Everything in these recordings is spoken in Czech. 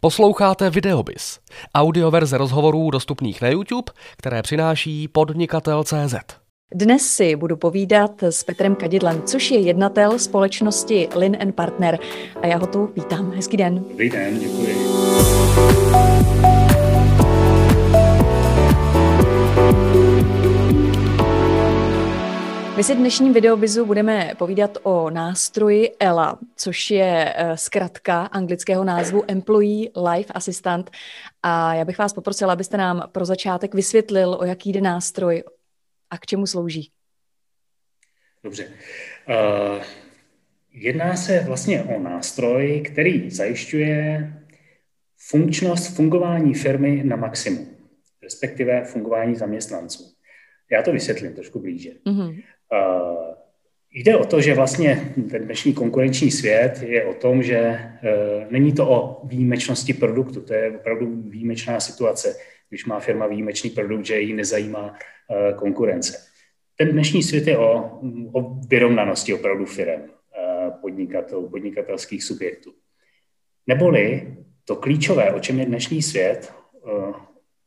Posloucháte Videobis, audioverze rozhovorů dostupných na YouTube, které přináší podnikatel.cz. Dnes si budu povídat s Petrem Kadidlem, což je jednatel společnosti Lin Partner. A já ho tu vítám. Hezký den. Dobrý den, děkuji. My si v dnešním videobizu budeme povídat o nástroji ELA, což je eh, zkratka anglického názvu Employee Life Assistant. A já bych vás poprosila, abyste nám pro začátek vysvětlil, o jaký jde nástroj a k čemu slouží. Dobře. Uh, jedná se vlastně o nástroj, který zajišťuje funkčnost fungování firmy na maximum, respektive fungování zaměstnanců. Já to vysvětlím trošku blíže. Mm-hmm. Uh, jde o to, že vlastně ten dnešní konkurenční svět je o tom, že uh, není to o výjimečnosti produktu, to je opravdu výjimečná situace, když má firma výjimečný produkt, že ji nezajímá uh, konkurence. Ten dnešní svět je o, o vyrovnanosti opravdu firm, podnikatel, podnikatelských subjektů. Neboli to klíčové, o čem je dnešní svět,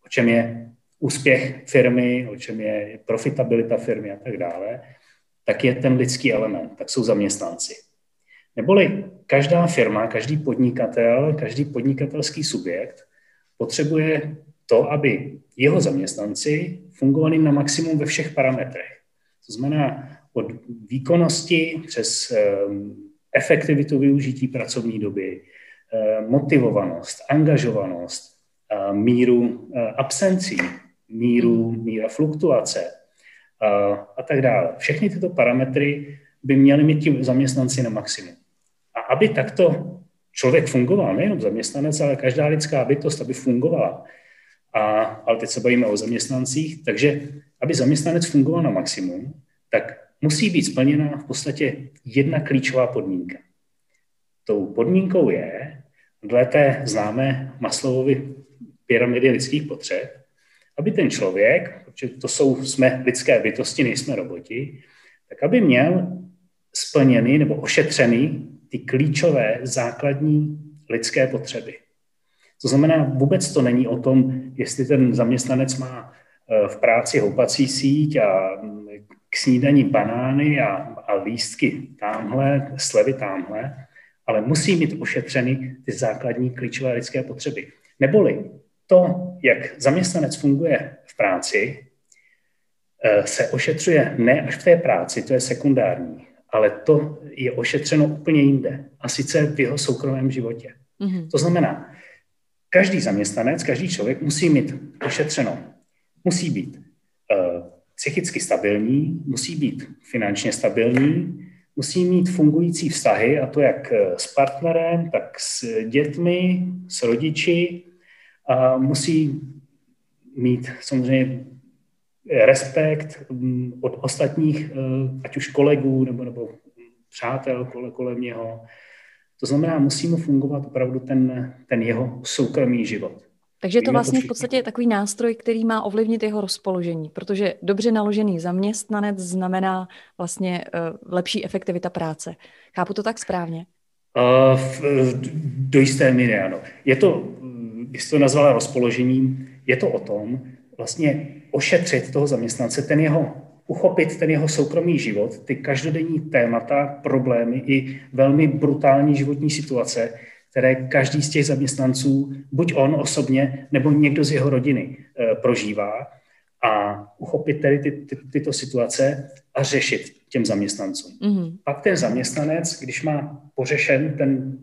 o čem je úspěch firmy, o čem je profitabilita firmy a tak dále, tak je ten lidský element, tak jsou zaměstnanci. Neboli každá firma, každý podnikatel, každý podnikatelský subjekt potřebuje to, aby jeho zaměstnanci fungovali na maximum ve všech parametrech. To znamená od výkonnosti přes ehm, efektivitu využití pracovní doby, ehm, motivovanost, angažovanost, míru eh, absencí, míru, míra fluktuace a, a tak dále. Všechny tyto parametry by měly mít ti zaměstnanci na maximum. A aby takto člověk fungoval, nejenom zaměstnanec, ale každá lidská bytost, aby fungovala, a, ale teď se bavíme o zaměstnancích, takže aby zaměstnanec fungoval na maximum, tak musí být splněna v podstatě jedna klíčová podmínka. Tou podmínkou je, dle té známé Maslowovy pyramidy lidských potřeb, aby ten člověk, protože to jsou, jsme lidské bytosti, nejsme roboti, tak aby měl splněny nebo ošetřený ty klíčové základní lidské potřeby. To znamená, vůbec to není o tom, jestli ten zaměstnanec má eh, v práci houpací síť a mm, k snídaní banány a, a lístky tamhle, slevy tamhle, ale musí mít ošetřeny ty základní klíčové lidské potřeby. Neboli to, jak zaměstnanec funguje v práci, eh, se ošetřuje ne až v té práci, to je sekundární, ale to je ošetřeno úplně jinde, a sice v jeho soukromém životě. Mm-hmm. To znamená, každý zaměstnanec, každý člověk musí mít ošetřeno, musí být uh, psychicky stabilní, musí být finančně stabilní, musí mít fungující vztahy, a to jak eh, s partnerem, tak s dětmi, s rodiči, musí mít samozřejmě respekt mm, od ostatních, eh, ať už kolegů nebo, nebo přátel kole, kolem něho. To znamená, musí mu fungovat opravdu ten, ten jeho soukromý život. Takže je to vlastně v podstatě takový nástroj, který má ovlivnit jeho rozpoložení, protože dobře naložený zaměstnanec znamená vlastně uh, lepší efektivita práce. Chápu to tak správně? Uh, v, do jisté míry ano. Je to bys to nazvala rozpoložením, je to o tom vlastně ošetřit toho zaměstnance, ten jeho, uchopit ten jeho soukromý život, ty každodenní témata, problémy i velmi brutální životní situace, které každý z těch zaměstnanců, buď on osobně, nebo někdo z jeho rodiny e, prožívá a uchopit tedy ty, ty, tyto situace a řešit těm zaměstnancům. Mm-hmm. Pak ten zaměstnanec, když má pořešen ten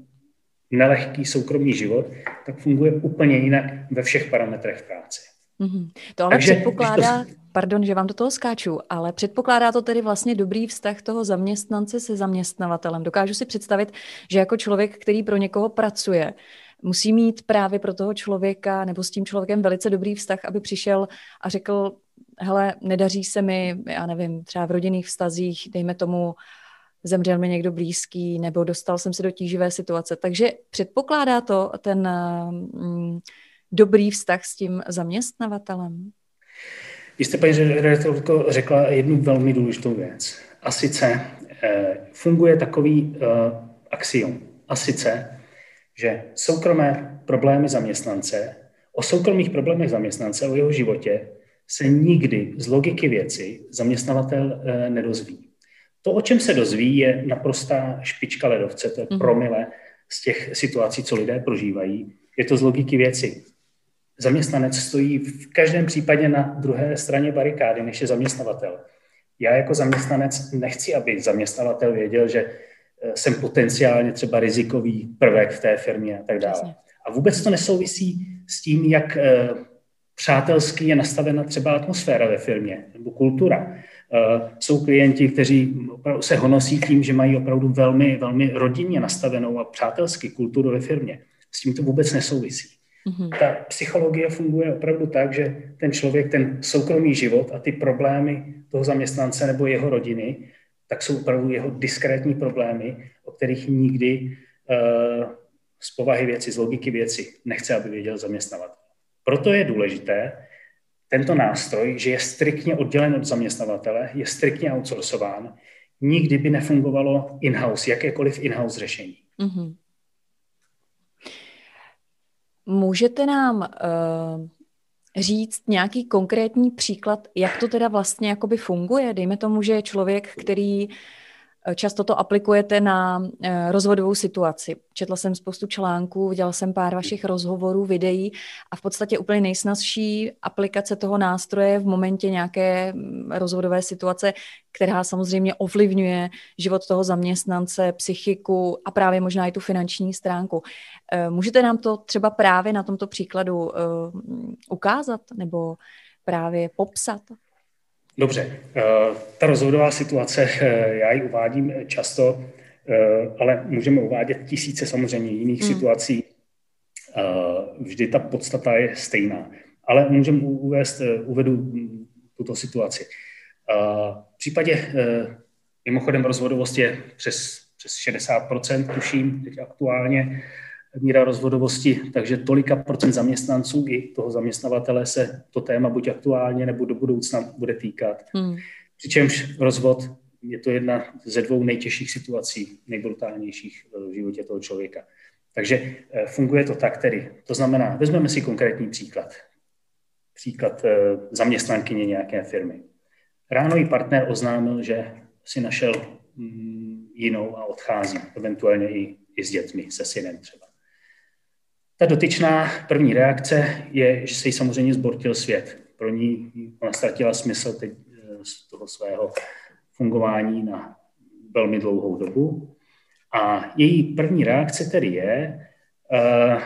nelehký soukromý život, tak funguje úplně jinak ve všech parametrech práce. Mm-hmm. To ale Takže, předpokládá, to... pardon, že vám do toho skáču, ale předpokládá to tedy vlastně dobrý vztah toho zaměstnance se zaměstnavatelem. Dokážu si představit, že jako člověk, který pro někoho pracuje, musí mít právě pro toho člověka nebo s tím člověkem velice dobrý vztah, aby přišel a řekl, hele, nedaří se mi, já nevím, třeba v rodinných vztazích, dejme tomu, zemřel mi někdo blízký, nebo dostal jsem se do tíživé situace. Takže předpokládá to ten mm, dobrý vztah s tím zaměstnavatelem? Vy jste, paní redaktorko, řekla jednu velmi důležitou věc. A sice eh, funguje takový eh, axiom. A sice, že soukromé problémy zaměstnance, o soukromých problémech zaměstnance, o jeho životě se nikdy z logiky věci zaměstnavatel eh, nedozví. To, o čem se dozví, je naprostá špička ledovce, to je mhm. promile z těch situací, co lidé prožívají. Je to z logiky věci. Zaměstnanec stojí v každém případě na druhé straně barikády, než je zaměstnavatel. Já jako zaměstnanec nechci, aby zaměstnavatel věděl, že eh, jsem potenciálně třeba rizikový prvek v té firmě a tak dále. A vůbec to nesouvisí s tím, jak eh, přátelský je nastavena třeba atmosféra ve firmě nebo kultura. Eh, jsou klienti, kteří se honosí tím, že mají opravdu velmi, velmi rodinně nastavenou a přátelsky kulturu ve firmě. S tím to vůbec nesouvisí. Mm-hmm. Ta psychologie funguje opravdu tak, že ten člověk, ten soukromý život a ty problémy toho zaměstnance nebo jeho rodiny, tak jsou opravdu jeho diskrétní problémy, o kterých nikdy uh, z povahy věci, z logiky věci nechce, aby věděl zaměstnavat. Proto je důležité tento nástroj, že je striktně oddělen od zaměstnavatele, je striktně outsourcován, nikdy by nefungovalo in-house, jakékoliv in-house řešení. Mm-hmm. Můžete nám uh, říct nějaký konkrétní příklad, jak to teda vlastně jakoby funguje? Dejme tomu, že je člověk, který Často to aplikujete na eh, rozvodovou situaci. Četla jsem spoustu článků, viděla jsem pár vašich rozhovorů, videí a v podstatě úplně nejsnazší aplikace toho nástroje v momentě nějaké mm, rozvodové situace, která samozřejmě ovlivňuje život toho zaměstnance, psychiku a právě možná i tu finanční stránku. Eh, můžete nám to třeba právě na tomto příkladu eh, ukázat nebo právě popsat? Dobře, eh, ta rozhodová situace, eh, já ji uvádím často, eh, ale můžeme uvádět tisíce samozřejmě jiných hmm. situací. Vždy ta podstata je stejná. Ale můžeme uvést, uvedu tuto situaci. V případě, mimochodem rozvodovost je přes, přes 60%, tuším, teď aktuálně, míra rozvodovosti, takže tolika procent zaměstnanců i toho zaměstnavatele se to téma buď aktuálně nebo do budoucna bude týkat. Hmm. Přičemž rozvod je to jedna ze dvou nejtěžších situací, nejbrutálnějších v životě toho člověka. Takže eh, funguje to tak tedy. To znamená, vezmeme si konkrétní příklad. Příklad eh, zaměstnankyně nějaké firmy. Ráno jí partner oznámil, že si našel mm, jinou a odchází, eventuálně i, i s dětmi, se synem třeba. Ta dotyčná první reakce je, že se jí samozřejmě zbortil svět. Pro ní ona ztratila smysl teď eh, z toho svého fungování na velmi dlouhou dobu. A její první reakce tedy je, eh,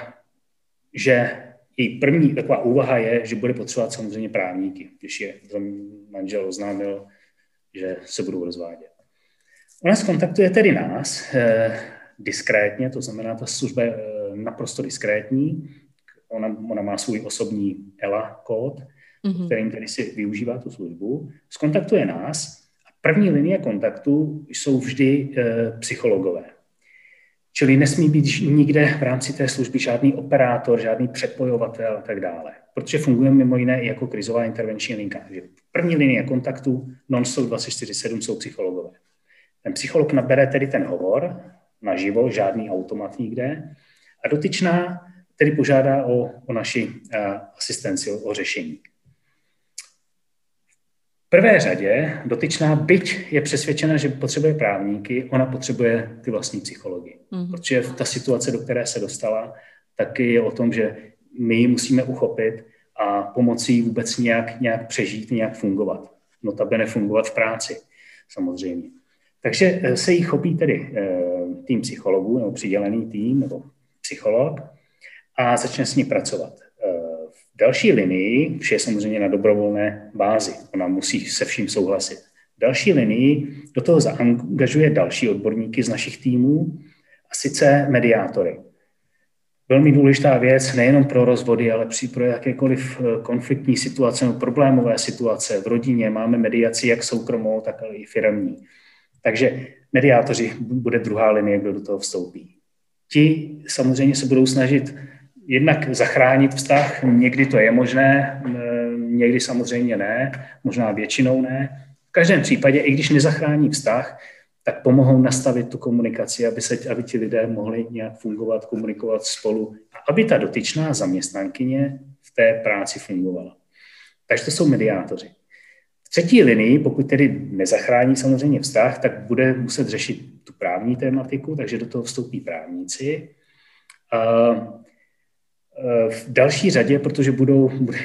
že její první taková úvaha je, že bude potřebovat samozřejmě právníky, když je manžel oznámil, že se budou rozvádět. Ona skontaktuje tedy nás eh, diskrétně, to znamená, ta služba naprosto diskrétní. Ona, ona má svůj osobní ELA kód, mm-hmm. kterým tedy si využívá tu službu. Skontaktuje nás a první linie kontaktu jsou vždy e, psychologové. Čili nesmí být nikde v rámci té služby žádný operátor, žádný přepojovatel a tak dále. Protože funguje mimo jiné i jako krizová intervenční linka. Takže první linie kontaktu non-stop 24-7 jsou psychologové. Ten psycholog nabere tedy ten hovor naživo, žádný automat nikde, a dotyčná tedy požádá o, o naši asistenci, o, o řešení. V prvé řadě dotyčná, byť je přesvědčena, že potřebuje právníky, ona potřebuje ty vlastní psychologi. Mm-hmm. Protože ta situace, do které se dostala, taky je o tom, že my ji musíme uchopit a pomoci jí vůbec nějak, nějak přežít, nějak fungovat. Notabene fungovat v práci, samozřejmě. Takže eh, se jí chopí tedy e, tým psychologů, nebo přidělený tým, nebo psycholog a začne s ní pracovat. Eh, v další linii, vše je samozřejmě na dobrovolné bázi, ona musí se vším souhlasit. V další linii do toho zaangažuje další odborníky z našich týmů, a sice mediátory. Velmi důležitá věc nejenom pro rozvody, ale při pro jakékoliv eh, konfliktní situace nebo problémové situace v rodině. Máme mediaci jak soukromou, tak i firmní. Takže mediátoři bude druhá linie, kdo do toho vstoupí. Ti samozřejmě se budou snažit jednak zachránit vztah, někdy to je možné, někdy samozřejmě ne, možná většinou ne. V každém případě, i když nezachrání vztah, tak pomohou nastavit tu komunikaci, aby, se, aby ti lidé mohli nějak fungovat, komunikovat spolu a aby ta dotyčná zaměstnankyně v té práci fungovala. Takže to jsou mediátoři. V třetí linii, pokud tedy nezachrání samozřejmě vztah, tak bude muset řešit tu právní tématiku, takže do toho vstoupí právníci. A v další řadě, protože budou, bude,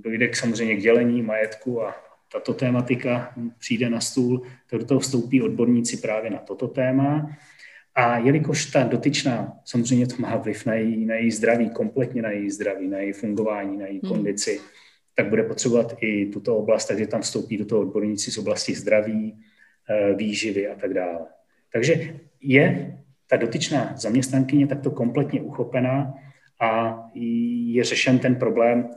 dojde k samozřejmě k dělení majetku a tato tématika přijde na stůl, tak do toho vstoupí odborníci právě na toto téma. A jelikož ta dotyčná, samozřejmě to má vliv na její, na její zdraví, kompletně na její zdraví, na její fungování, na její hmm. kondici, tak bude potřebovat i tuto oblast, takže tam vstoupí do toho odborníci z oblasti zdraví, výživy a tak dále. Takže je ta dotyčná zaměstnankyně takto kompletně uchopená a je řešen ten problém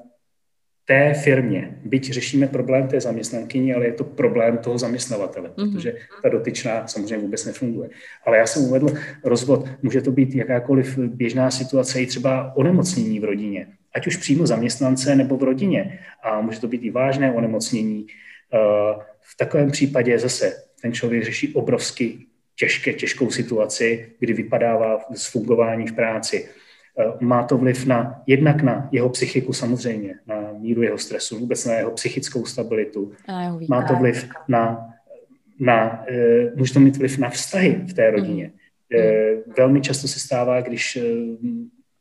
té firmě. Byť řešíme problém té zaměstnankyně, ale je to problém toho zaměstnavatele, mm-hmm. protože ta dotyčná samozřejmě vůbec nefunguje. Ale já jsem uvedl rozvod, může to být jakákoliv běžná situace, i třeba onemocnění v rodině, ať už přímo zaměstnance nebo v rodině. A může to být i vážné onemocnění. Eh, v takovém případě zase ten člověk řeší obrovsky těžké, těžkou situaci, kdy vypadává z fungování v práci Eh, má to vliv na, jednak na jeho psychiku samozřejmě, na míru jeho stresu, vůbec na jeho psychickou stabilitu. Jeho má to vliv na, na eh, může to mít vliv na vztahy v té rodině. Mm. Velmi často se stává, když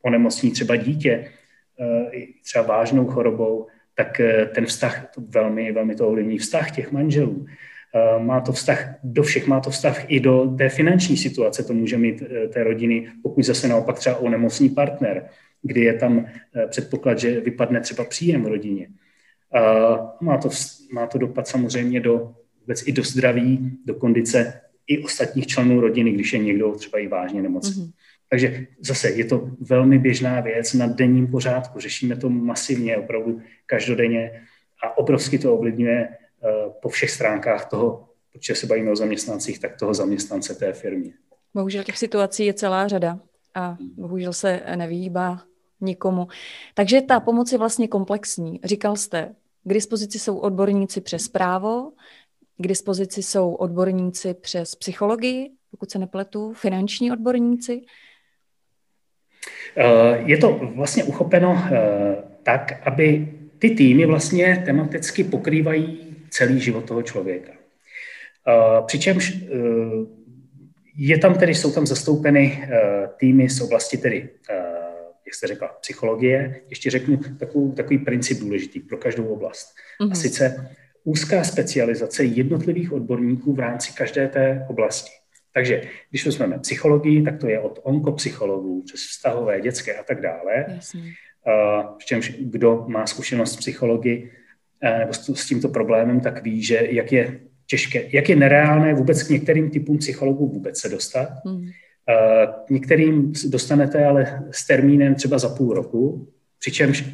onemocní třeba dítě, třeba vážnou chorobou, tak ten vztah to velmi, velmi to ovlivní vztah těch manželů. Eh, má to vztah do všech, má to vztah i do té finanční situace, to může mít eh, té rodiny, pokud zase naopak třeba onemocní partner, kdy je tam eh, předpoklad, že vypadne třeba příjem v rodině. Má to, má to dopad samozřejmě do, vůbec i do zdraví, do kondice i ostatních členů rodiny, když je někdo třeba i vážně nemocný. Mm-hmm. Takže zase je to velmi běžná věc na denním pořádku. Řešíme to masivně, opravdu každodenně a obrovsky to ovlivňuje po všech stránkách toho, protože se bavíme o zaměstnancích, tak toho zaměstnance té firmě. Bohužel těch situací je celá řada a bohužel se nevyhýbá nikomu. Takže ta pomoc je vlastně komplexní. Říkal jste, k dispozici jsou odborníci přes právo, k dispozici jsou odborníci přes psychologii, pokud se nepletu, finanční odborníci. Eh, je to vlastně uchopeno eh, tak, aby ty týmy vlastně tematicky pokrývají celý život toho člověka. Přičemž e, je tam tedy, jsou tam zastoupeny e, týmy z oblasti tedy, jak jste řekla, psychologie. Ještě řeknu takový, takový princip důležitý pro každou oblast. Mm-hmm. A mhm. sice úzká specializace jednotlivých odborníků v rámci každé té oblasti. Takže když vezmeme psychologii, tak to je od onkopsychologů přes vztahové, dětské a tak dále. Jasně. Přičemž kdo má zkušenost s psychologii, Eh, nebo s tímto problémem, tak ví, že jak je těžké, jak je nereálné vůbec k některým typům psychologů vůbec se dostat. Hmm. Eh, k některým dostanete ale s termínem třeba za půl roku, přičemž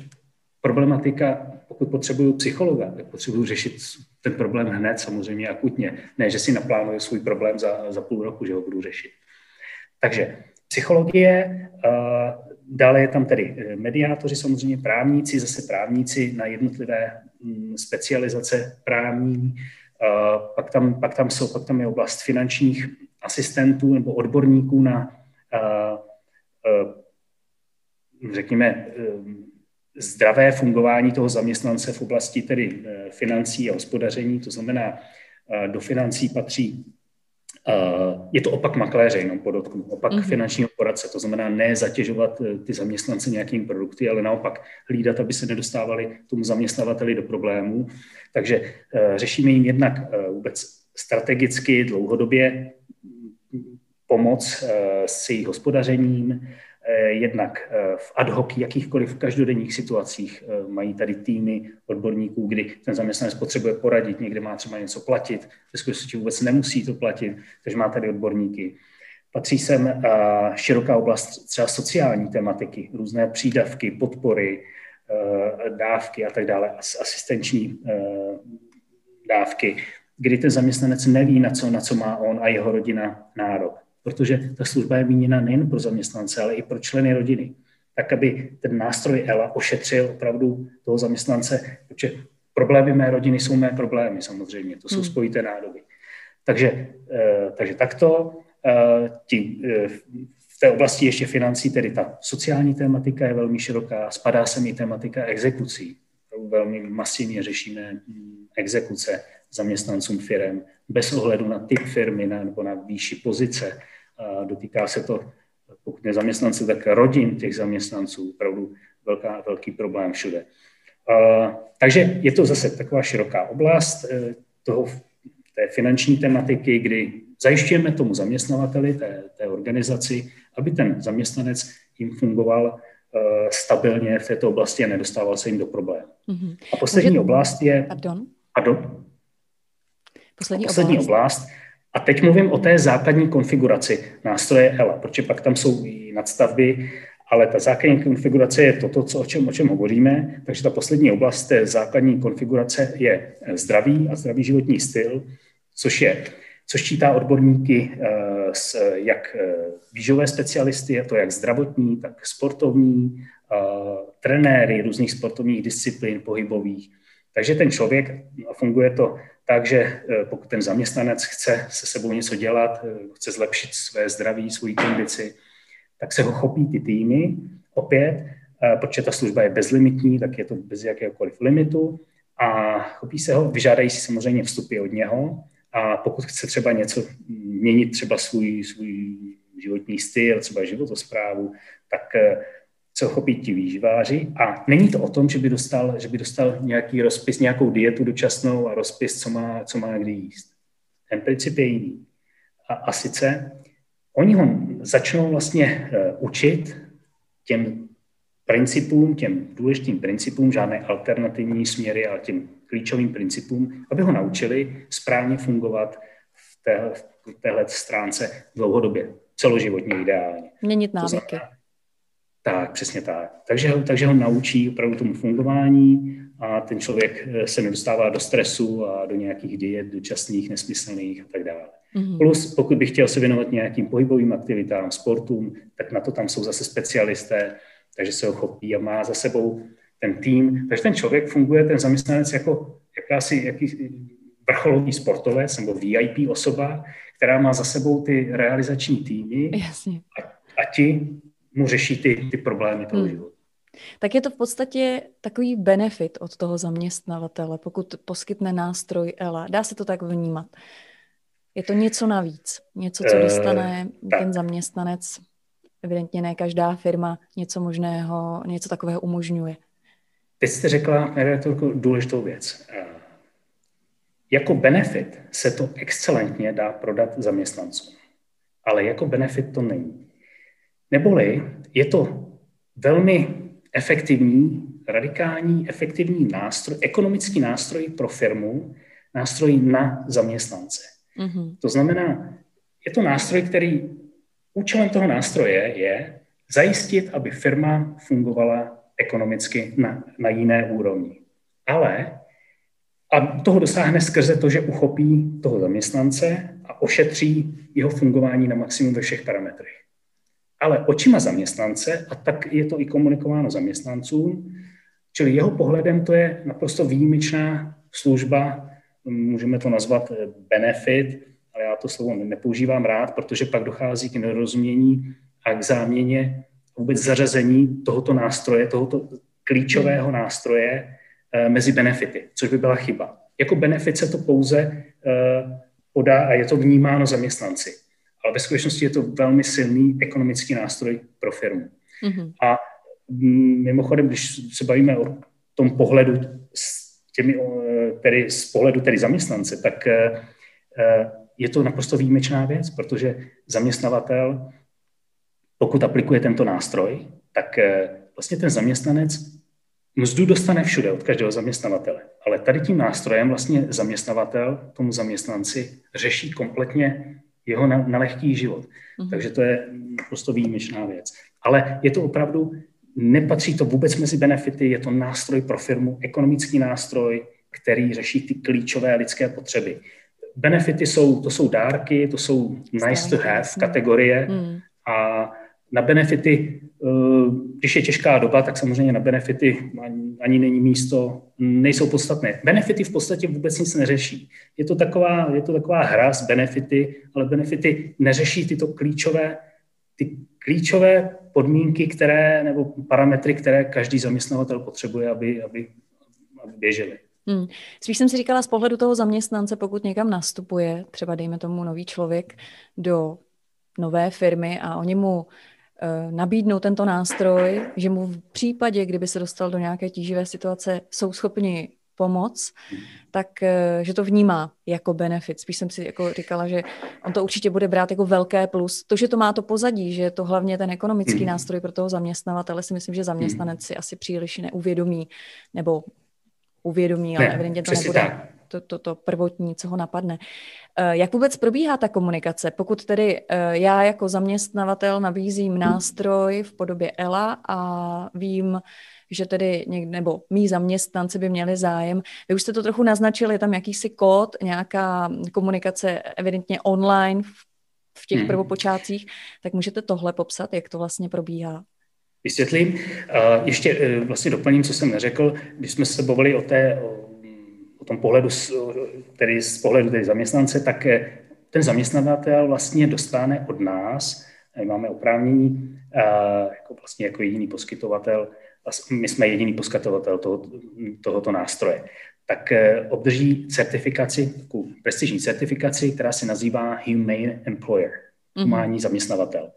problematika, pokud potřebuju psychologa, tak potřebuju řešit ten problém hned, samozřejmě akutně. Ne, že si naplánuju svůj problém za, za půl roku, že ho budu řešit. Takže psychologie, eh, dále je tam tedy mediátoři, samozřejmě právníci, zase právníci na jednotlivé specializace právní, pak tam, pak tam jsou, pak tam je oblast finančních asistentů nebo odborníků na, řekněme, e, zdravé fungování toho zaměstnance v oblasti tedy e, financí a hospodaření, to znamená, do financí patří je to opak makléře, jenom podotknu, opak mm-hmm. finančního poradce, to znamená ne zatěžovat eh, ty zaměstnance nějakými produkty, ale naopak hlídat, aby se nedostávali tomu zaměstnavateli do problémů. Takže uh, řešíme jim jednak vůbec strategicky, dlouhodobě pomoc uh, s jejich hospodařením, Eh, jednak eh, v ad hoc jakýchkoliv každodenních situacích eh, mají tady týmy odborníků, kdy ten zaměstnanec potřebuje poradit, někde má třeba něco platit, ve skutečnosti vůbec nemusí to platit, takže má tady odborníky. Patří sem široká oblast třeba sociální tematiky, různé přídavky, podpory, dávky a tak dále, asistenční dávky, kdy ten zaměstnanec neví, na co, na co má on a jeho rodina nárok protože ta služba je míněna nejen pro zaměstnance, ale i pro členy rodiny. Tak, aby ten nástroj ELA ošetřil opravdu toho zaměstnance, protože problémy mé rodiny jsou mé problémy samozřejmě, to jsou hmm. spojité nádoby. Takže, takže takto ti, v té oblasti ještě financí, tedy ta sociální tématika je velmi široká, spadá se mi tématika exekucí. Velmi masivně řešíme mm, exekuce zaměstnancům firm bez ohledu na typ firmy nebo na výši pozice. Dotýká se to, pokud nezaměstnance, tak rodin těch zaměstnanců, opravdu velká, velký problém všude. Takže je to zase taková široká oblast e, toho, té finanční tematiky, kdy zajišťujeme tomu zaměstnavateli, té, té organizaci, aby ten zaměstnanec jim fungoval uh, stabilně v této oblasti a nedostával se jim do problémů. Mm-hmm. A poslední Může... oblast je... Pardon? Pardon? Poslední, poslední oblast. oblast. A teď mluvím o té základní konfiguraci nástroje ELA, protože pak tam jsou i nadstavby, ale ta základní konfigurace je toto, co, o, čem, o čem hovoříme. Takže ta poslední oblast té základní konfigurace je zdravý a zdravý životní styl, což je což čítá odborníky z eh, jak eh, výžové specialisty, a to jak zdravotní, tak sportovní, trenéry různých sportovních disciplín pohybových. Takže ten člověk, funguje to tak, že eh, pokud ten zaměstnanec chce se sebou něco dělat, chce zlepšit své zdraví, svoji kondici, tak se ho chopí ty týmy. Opět, protože ta služba je bezlimitní, tak je to bez jakéhokoliv limitu. A chopí se ho, vyžádají si samozřejmě vstupy od něho. A pokud chce třeba něco měnit, třeba svůj, svůj životní styl, třeba životosprávu, tak eh, se chopí ti výživáři. A není to o tom, že by dostal, že by dostal nějaký rozpis, nějakou dietu dočasnou a rozpis, co má, co má kdy jíst. Ten princip je jiný. A, a sice oni ho začnou vlastně uh, učit těm principům, těm důležitým principům, žádné alternativní směry, ale těm klíčovým principům, aby ho naučili správně fungovat v téhle, v téhle stránce dlouhodobě, celoživotně ideálně. Měnit návyky. Tak, přesně tak. Takže ho, takže ho naučí opravdu tomu fungování a ten člověk eh, se nedostává do stresu a do nějakých diet dočasných, nesmyslných a tak dále. Mm-hmm. Plus, pokud bych chtěl se věnovat nějakým pohybovým aktivitám, sportům, tak na to tam jsou zase specialisté, takže se ho chopí a má za sebou ten tým. Takže ten člověk funguje, ten zaměstnanec jako jakási jaký vrcholový sportovec nebo VIP osoba, která má za sebou ty realizační týmy Jasně. A, a ti mu řeší ty, ty problémy toho hmm. života. Tak je to v podstatě takový benefit od toho zaměstnavatele, pokud poskytne nástroj ELA. Dá se to tak vnímat. Je to něco navíc, něco, co eh, dostane uh, ten zaměstnanec. Evidentně ne každá firma něco možného, něco takového umožňuje. Teď jste řekla, redaktorko, důležitou věc. Eh, jako benefit se to excelentně dá prodat zaměstnancům, ale jako benefit to není. Neboli je to velmi efektivní, radikální, efektivní nástroj, ekonomický nástroj pro firmu, nástroj na zaměstnance. Mm-hmm. To znamená, je to nástroj, který účelem toho nástroje je zajistit, aby firma fungovala ekonomicky na, na jiné úrovni. Ale a toho dosáhne skrze to, že uchopí toho zaměstnance a ošetří jeho fungování na maximum ve všech parametrech. Ale očima zaměstnance, a tak je to i komunikováno zaměstnancům, čili jeho pohledem to je naprosto výjimečná služba, můžeme to nazvat benefit, ale já to slovo nepoužívám rád, protože pak dochází k nerozumění a k záměně vůbec zařazení tohoto nástroje, tohoto klíčového nástroje eh, mezi benefity, což by byla chyba. Jako benefit se to pouze eh, podá a je to vnímáno zaměstnanci. Ale ve skutečnosti je to velmi silný ekonomický nástroj pro firmu. Mm-hmm. A mm, mimochodem, když se bavíme o tom pohledu s těmi, tedy z pohledu tedy zaměstnance, tak eh, je to naprosto výjimečná věc, protože zaměstnavatel pokud aplikuje tento nástroj, tak eh, vlastně ten zaměstnanec mzdu dostane všude od každého zaměstnavatele. Ale tady tím nástrojem vlastně zaměstnavatel tomu zaměstnanci řeší kompletně jeho na, na lehký život. Mm-hmm. Takže to je prostě výjimečná věc. Ale je to opravdu, nepatří to vůbec mezi benefity, je to nástroj pro firmu, ekonomický nástroj, který řeší ty klíčové lidské potřeby. Benefity jsou, to jsou dárky, to jsou nice to have kategorie mm. a na benefity, když je těžká doba, tak samozřejmě na benefity ani, není místo nejsou podstatné. Benefity v podstatě vůbec nic neřeší. Je to taková, je to taková hra s benefity, ale benefity neřeší tyto klíčové, ty klíčové podmínky, které, nebo parametry, které každý zaměstnavatel potřebuje, aby, aby, aby běžely. Hmm. Spíš jsem si říkala z pohledu toho zaměstnance, pokud někam nastupuje, třeba dejme tomu nový člověk do nové firmy a oni mu nabídnou tento nástroj, že mu v případě, kdyby se dostal do nějaké tíživé situace, jsou schopni pomoc, tak uh, že to vnímá jako benefit. Spíš jsem si jako říkala, že on to určitě bude brát jako velké plus. To, že to má to pozadí, že je to hlavně ten ekonomický hmm. nástroj pro toho zaměstnavatele, si myslím, že zaměstnanec si asi příliš neuvědomí, nebo uvědomí, ale ne, evidentně to nebude to, to, to prvotní, co ho napadne. Eh, jak vůbec probíhá ta komunikace? Pokud tedy eh, já jako zaměstnavatel nabízím nástroj v podobě ELA a vím, že tedy někde, nebo mý zaměstnanci by měli zájem. Vy už jste to trochu naznačili, je tam jakýsi kód, nějaká komunikace evidentně online v, v těch hmm. prvopočátcích, tak můžete tohle popsat, jak to vlastně probíhá? Vysvětlím. Ještě vlastně doplním, co jsem neřekl. Když jsme se bavili o, té, o tom pohledu, tedy z pohledu tedy zaměstnance, tak eh, ten zaměstnavatel vlastně dostane od nás, my máme oprávnění, jako vlastně jako jediný poskytovatel, my jsme jediný poskytovatel toho, tohoto nástroje, tak eh, obdrží certifikaci, takovou prestižní certifikaci, která se nazývá Humane Employer, mhm. humánní mm-hmm. zaměstnavatel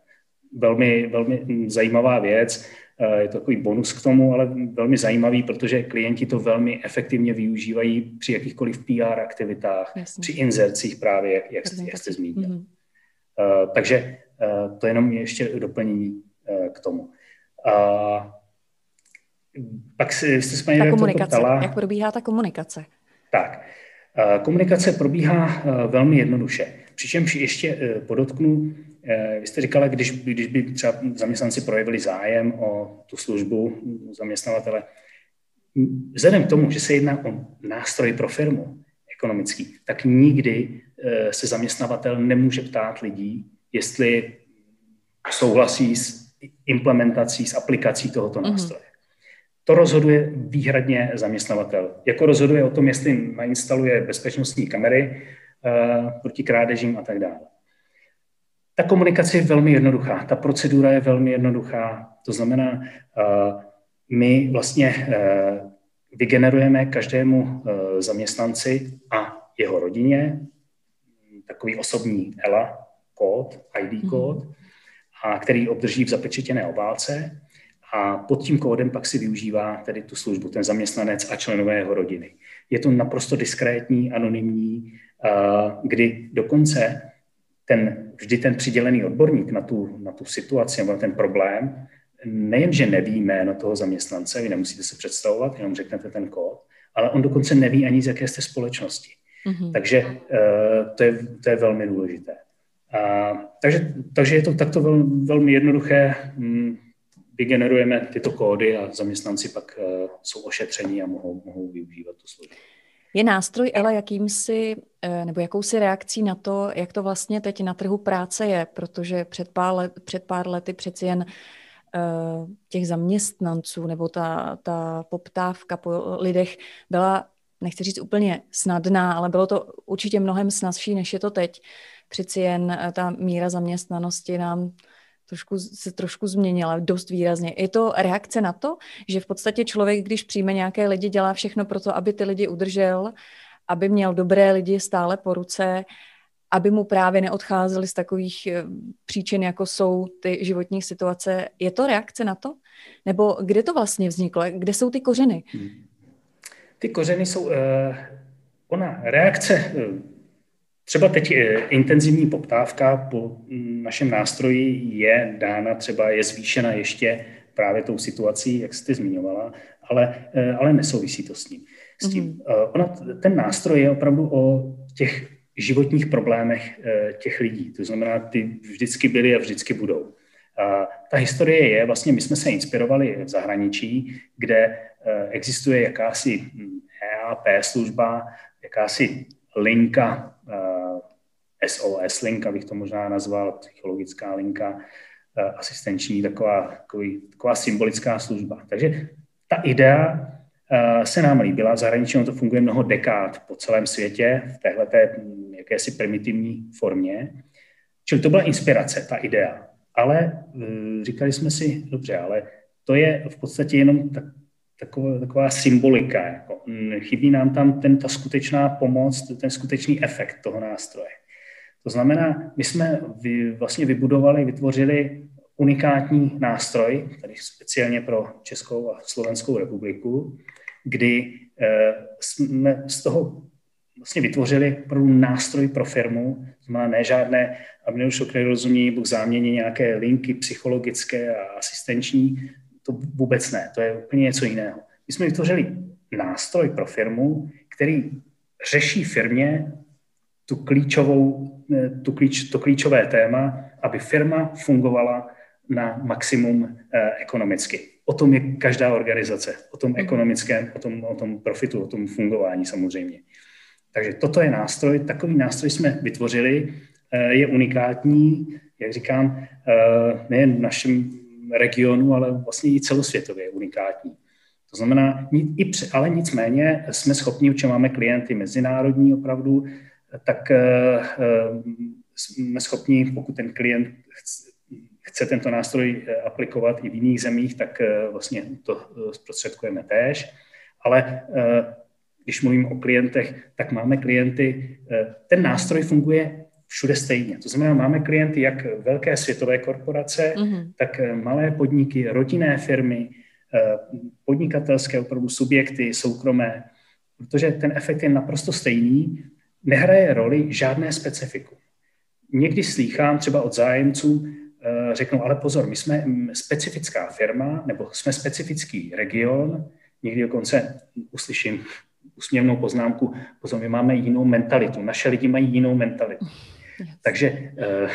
velmi, velmi zajímavá věc. Eh, je to takový bonus k tomu, ale velmi zajímavý, protože klienti to velmi efektivně využívají při jakýchkoliv PR aktivitách, Jasně. při inzercích právě, jak, jak, jak jste zmínil. Mm-hmm. Uh, takže uh, to jenom ještě doplnění uh, k tomu. Uh, pak si, jste se ta komunikace, ptala, jak probíhá ta komunikace? Tak, komunikace probíhá velmi jednoduše. Přičemž ještě podotknu, vy jste říkala, když, když by třeba zaměstnanci projevili zájem o tu službu zaměstnavatele, vzhledem k tomu, že se jedná o nástroj pro firmu ekonomický, tak nikdy eh, se zaměstnavatel nemůže ptát lidí, jestli souhlasí s implementací, s aplikací tohoto mhm. nástroje. Mm-hmm. To rozhoduje výhradně zaměstnavatel. Jako rozhoduje o tom, jestli nainstaluje bezpečnostní kamery uh, proti krádežím a tak dále. Ta komunikace je velmi jednoduchá, ta procedura je velmi jednoduchá. To znamená, uh, my vlastně uh, vygenerujeme každému uh, zaměstnanci a jeho rodině takový osobní ELA kód, ID mhm. kód, a který obdrží v zapečetěné obálce a pod tím kódem pak si využívá tedy tu službu, ten zaměstnanec a členové jeho rodiny. Je to naprosto diskrétní, anonymní, kdy dokonce ten, vždy ten přidělený odborník na tu, na tu situaci nebo na ten problém, nejenže neví jméno toho zaměstnance, vy nemusíte se představovat, jenom řeknete ten kód, ale on dokonce neví ani z jaké jste společnosti. Mm-hmm. Takže uh, to, je, to je velmi důležité. Uh, takže, takže je to takto vel, velmi jednoduché. Um, vygenerujeme tyto kódy a zaměstnanci pak uh, jsou ošetření a mohou, mohou využívat tu službu. Je nástroj ELA jakýmsi, eh, nebo jakousi reakcí na to, jak to vlastně teď na trhu práce je, protože před pár, let, před pár lety přeci jen eh, těch zaměstnanců nebo ta, ta poptávka po lidech byla, nechci říct úplně snadná, ale bylo to určitě mnohem snazší, než je to teď. Přeci jen eh, ta míra zaměstnanosti nám trošku, se trošku změnila, dost výrazně. Je to reakce na to, že v podstatě člověk, když přijme nějaké lidi, dělá všechno pro to, aby ty lidi udržel, aby měl dobré lidi stále po ruce, aby mu právě neodcházeli z takových eh, příčin, jako jsou ty životní situace. Je to reakce na to? Nebo kde to vlastně vzniklo? Kde jsou ty kořeny? Hmm. Ty kořeny jsou... Uh, ona reakce uh Třeba teď eh, intenzivní poptávka po mm, našem nástroji je dána, třeba je zvýšena ještě právě tou situací, jak jste zmiňovala, ale, eh, ale nesouvisí to s ním. S tím. Mm-hmm. Ona, ten nástroj je opravdu o těch životních problémech těch lidí. To znamená, ty vždycky byly a vždycky budou. A ta historie je, vlastně my jsme se inspirovali v zahraničí, kde existuje jakási EAP služba, jakási linka SOS linka, bych to možná nazval, psychologická linka, asistenční, taková, takový, taková symbolická služba. Takže ta idea se nám líbila. V zahraničí to funguje mnoho dekád po celém světě v téhle hm, jakési primitivní formě. Čili to byla inspirace, ta idea. Ale říkali jsme si, dobře, ale to je v podstatě jenom tak, taková, taková symbolika. Jako, chybí nám tam ten, ta skutečná pomoc, ten skutečný efekt toho nástroje. To znamená, my jsme vy, vlastně vybudovali, vytvořili unikátní nástroj, tady speciálně pro Českou a Slovenskou republiku, kdy eh, jsme z toho vlastně vytvořili opravdu nástroj pro firmu, znamená ne žádné, aby neušlo k nerozumí, k záměně nějaké linky psychologické a asistenční, to vůbec ne, to je úplně něco jiného. My jsme vytvořili nástroj pro firmu, který řeší firmě tu klíčovou, eh, tu klíč, to klíčové téma, aby firma fungovala na maximum eh, ekonomicky. O tom je každá organizace, o tom mhm. ekonomickém, o tom, o tom profitu, o tom fungování samozřejmě. Takže toto je nástroj, takový nástroj jsme vytvořili, eh, je unikátní, jak říkám, eh, nejen v našem regionu, ale vlastně i celosvětově unikátní. To znamená, i, ale nicméně jsme schopni, protože máme klienty mezinárodní opravdu, tak jsme schopni, pokud ten klient chce tento nástroj eh, aplikovat i v jiných zemích, tak eh, vlastně to eh, zprostředkujeme též. Ale když mluvím o klientech, tak máme klienty, ten nástroj funguje všude stejně. To znamená, máme klienty jak velké světové korporace, mm-hmm. tak malé podniky, rodinné firmy, podnikatelské opravdu subjekty, soukromé, protože ten efekt je naprosto stejný, nehraje roli žádné specifiku. Někdy slýchám třeba od zájemců, Eh, řeknou, ale pozor, my jsme mm, specifická firma, nebo jsme specifický region, někdy dokonce uslyším usměvnou poznámku, pozor, my máme jinou mentalitu, naše lidi mají jinou mentalitu. Takže eh,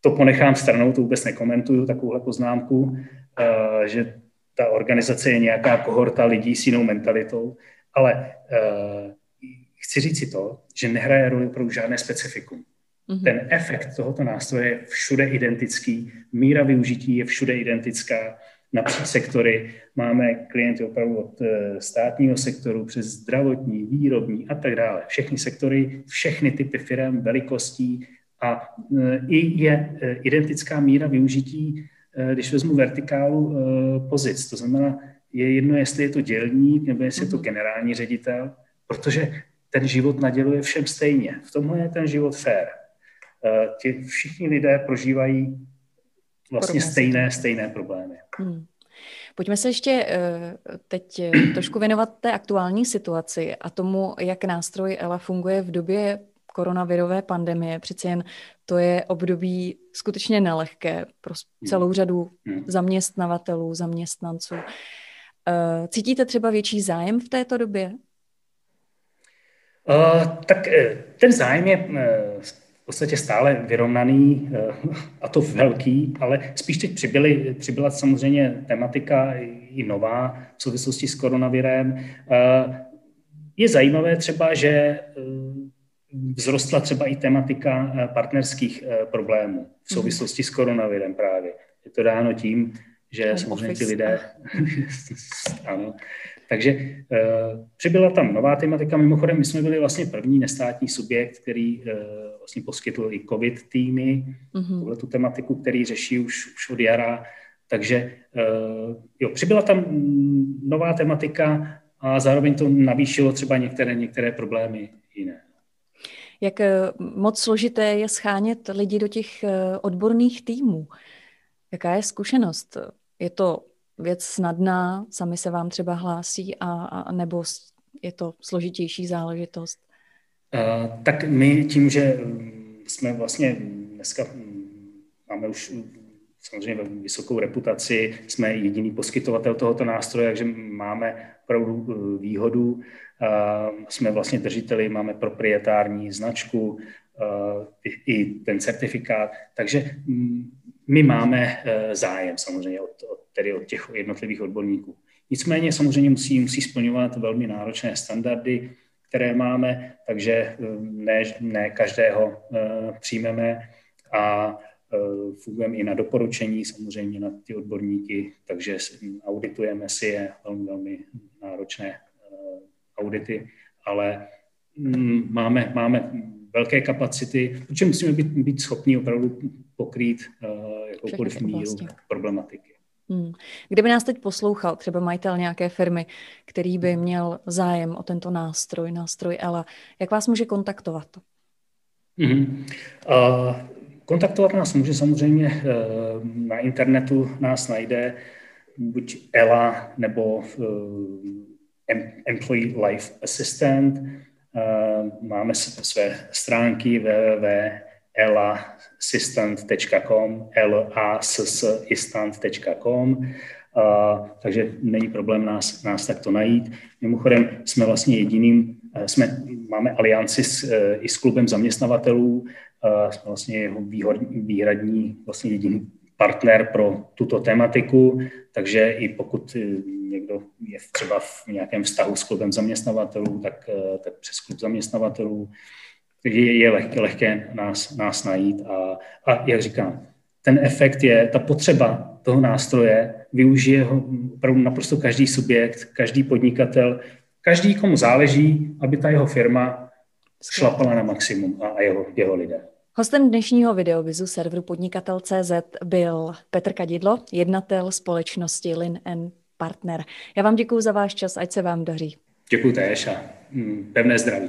to ponechám stranou, to vůbec nekomentuju, takovouhle poznámku, eh, že ta organizace je nějaká kohorta lidí s jinou mentalitou, ale chci říct si to, že nehraje roli opravdu žádné specifikum. Mm-hmm. Ten efekt tohoto nástroje je všude identický, míra využití je všude identická, napříč sektory. Máme klienty opravdu od eh, státního sektoru přes zdravotní, výrobní a tak dále. Všechny sektory, všechny typy firm, velikostí a eh, i je eh, identická míra využití, když vezmu vertikálu pozic. To znamená, je jedno, jestli je to dělník nebo jestli je to mhm. generální ředitel, protože ten život naděluje všem stejně. V tomhle je ten život fair. Eh, ti všichni lidé prožívají vlastně stejné, stejné problémy. Hmm. Pojďme se ještě eh, teď eh, trošku věnovat té aktuální situaci a tomu, jak nástroj ELA funguje v době koronavirové pandemie. Přeci jen to je období skutečně nelehké pro hmm. celou řadu hmm. zaměstnavatelů, zaměstnanců. Cítíte třeba větší zájem v této době? Uh, tak ten zájem je podstatě stále vyrovnaný, eh, a to velký, ale spíš teď přibyly, přibyla samozřejmě tematika i nová v souvislosti s koronavirem. Eh, je zajímavé třeba, že eh, vzrostla třeba i tematika partnerských problémů v souvislosti s koronavirem právě. Je to dáno tím, že samozřejmě ti lidé, ano, takže uh, přibyla tam nová tematika. Mimochodem, my jsme byli vlastně první nestátní subjekt, který uh, vlastně poskytl i COVID týmy, mm-hmm. tuhle tu tematiku, který řeší už, už od jara. Takže uh, jo, přibyla tam nová tematika a zároveň to navýšilo třeba některé, některé problémy jiné. Jak moc složité je schánět lidi do těch odborných týmů? Jaká je zkušenost? Je to věc snadná, sami se vám třeba hlásí, a, a nebo je to složitější záležitost? Uh, tak my tím, že mm, jsme vlastně dneska mm, máme už samozřejmě vysokou reputaci, jsme jediný poskytovatel tohoto nástroje, takže máme opravdu e, výhodu. Uh, jsme vlastně držiteli, máme proprietární značku, i ten certifikát, takže mm, my máme zájem samozřejmě od, od tedy od těch jednotlivých odborníků. Nicméně samozřejmě musí, musí splňovat velmi náročné standardy, které máme, takže eh, ne, ne každého uh, přijmeme a fungujeme i na doporučení samozřejmě na ty odborníky, takže auditujeme si je velmi, velmi náročné audity, ale mm, máme, máme velké kapacity, protože musíme být, být schopni opravdu pokrýt jakoukoliv míru problematiky. Hmm. Kdyby nás teď poslouchal třeba majitel nějaké firmy, který by měl zájem o tento nástroj, nástroj ELA, jak vás může kontaktovat? Mm-hmm. Uh, kontaktovat nás může samozřejmě uh, na internetu, nás najde buď ELA nebo uh, Employee Life Assistant. Uh, máme své stránky www elassistant.com, elassistant.com, uh, takže není problém nás, nás takto najít. Mimochodem jsme vlastně jediným, eh, jsme, máme alianci s, uh, i s klubem zaměstnavatelů, uh, jsme vlastně jeho výhradní, vlastně jediný partner pro tuto tematiku, takže i pokud někdo je třeba v nějakém vztahu s klubem zaměstnavatelů, tak, tak přes klub zaměstnavatelů takže je, je lehké, lehké nás, nás najít a, a jak říkám, ten efekt je, ta potřeba toho nástroje využije ho opravdu naprosto každý subjekt, každý podnikatel, každý, komu záleží, aby ta jeho firma šlapala na maximum a, a jeho, jeho lidé. Hostem dnešního videovizu serveru podnikatel.cz byl Petr Kadidlo, jednatel společnosti Lin Partner. Já vám děkuji za váš čas, ať se vám daří. Děkuji též a mm, pevné zdraví.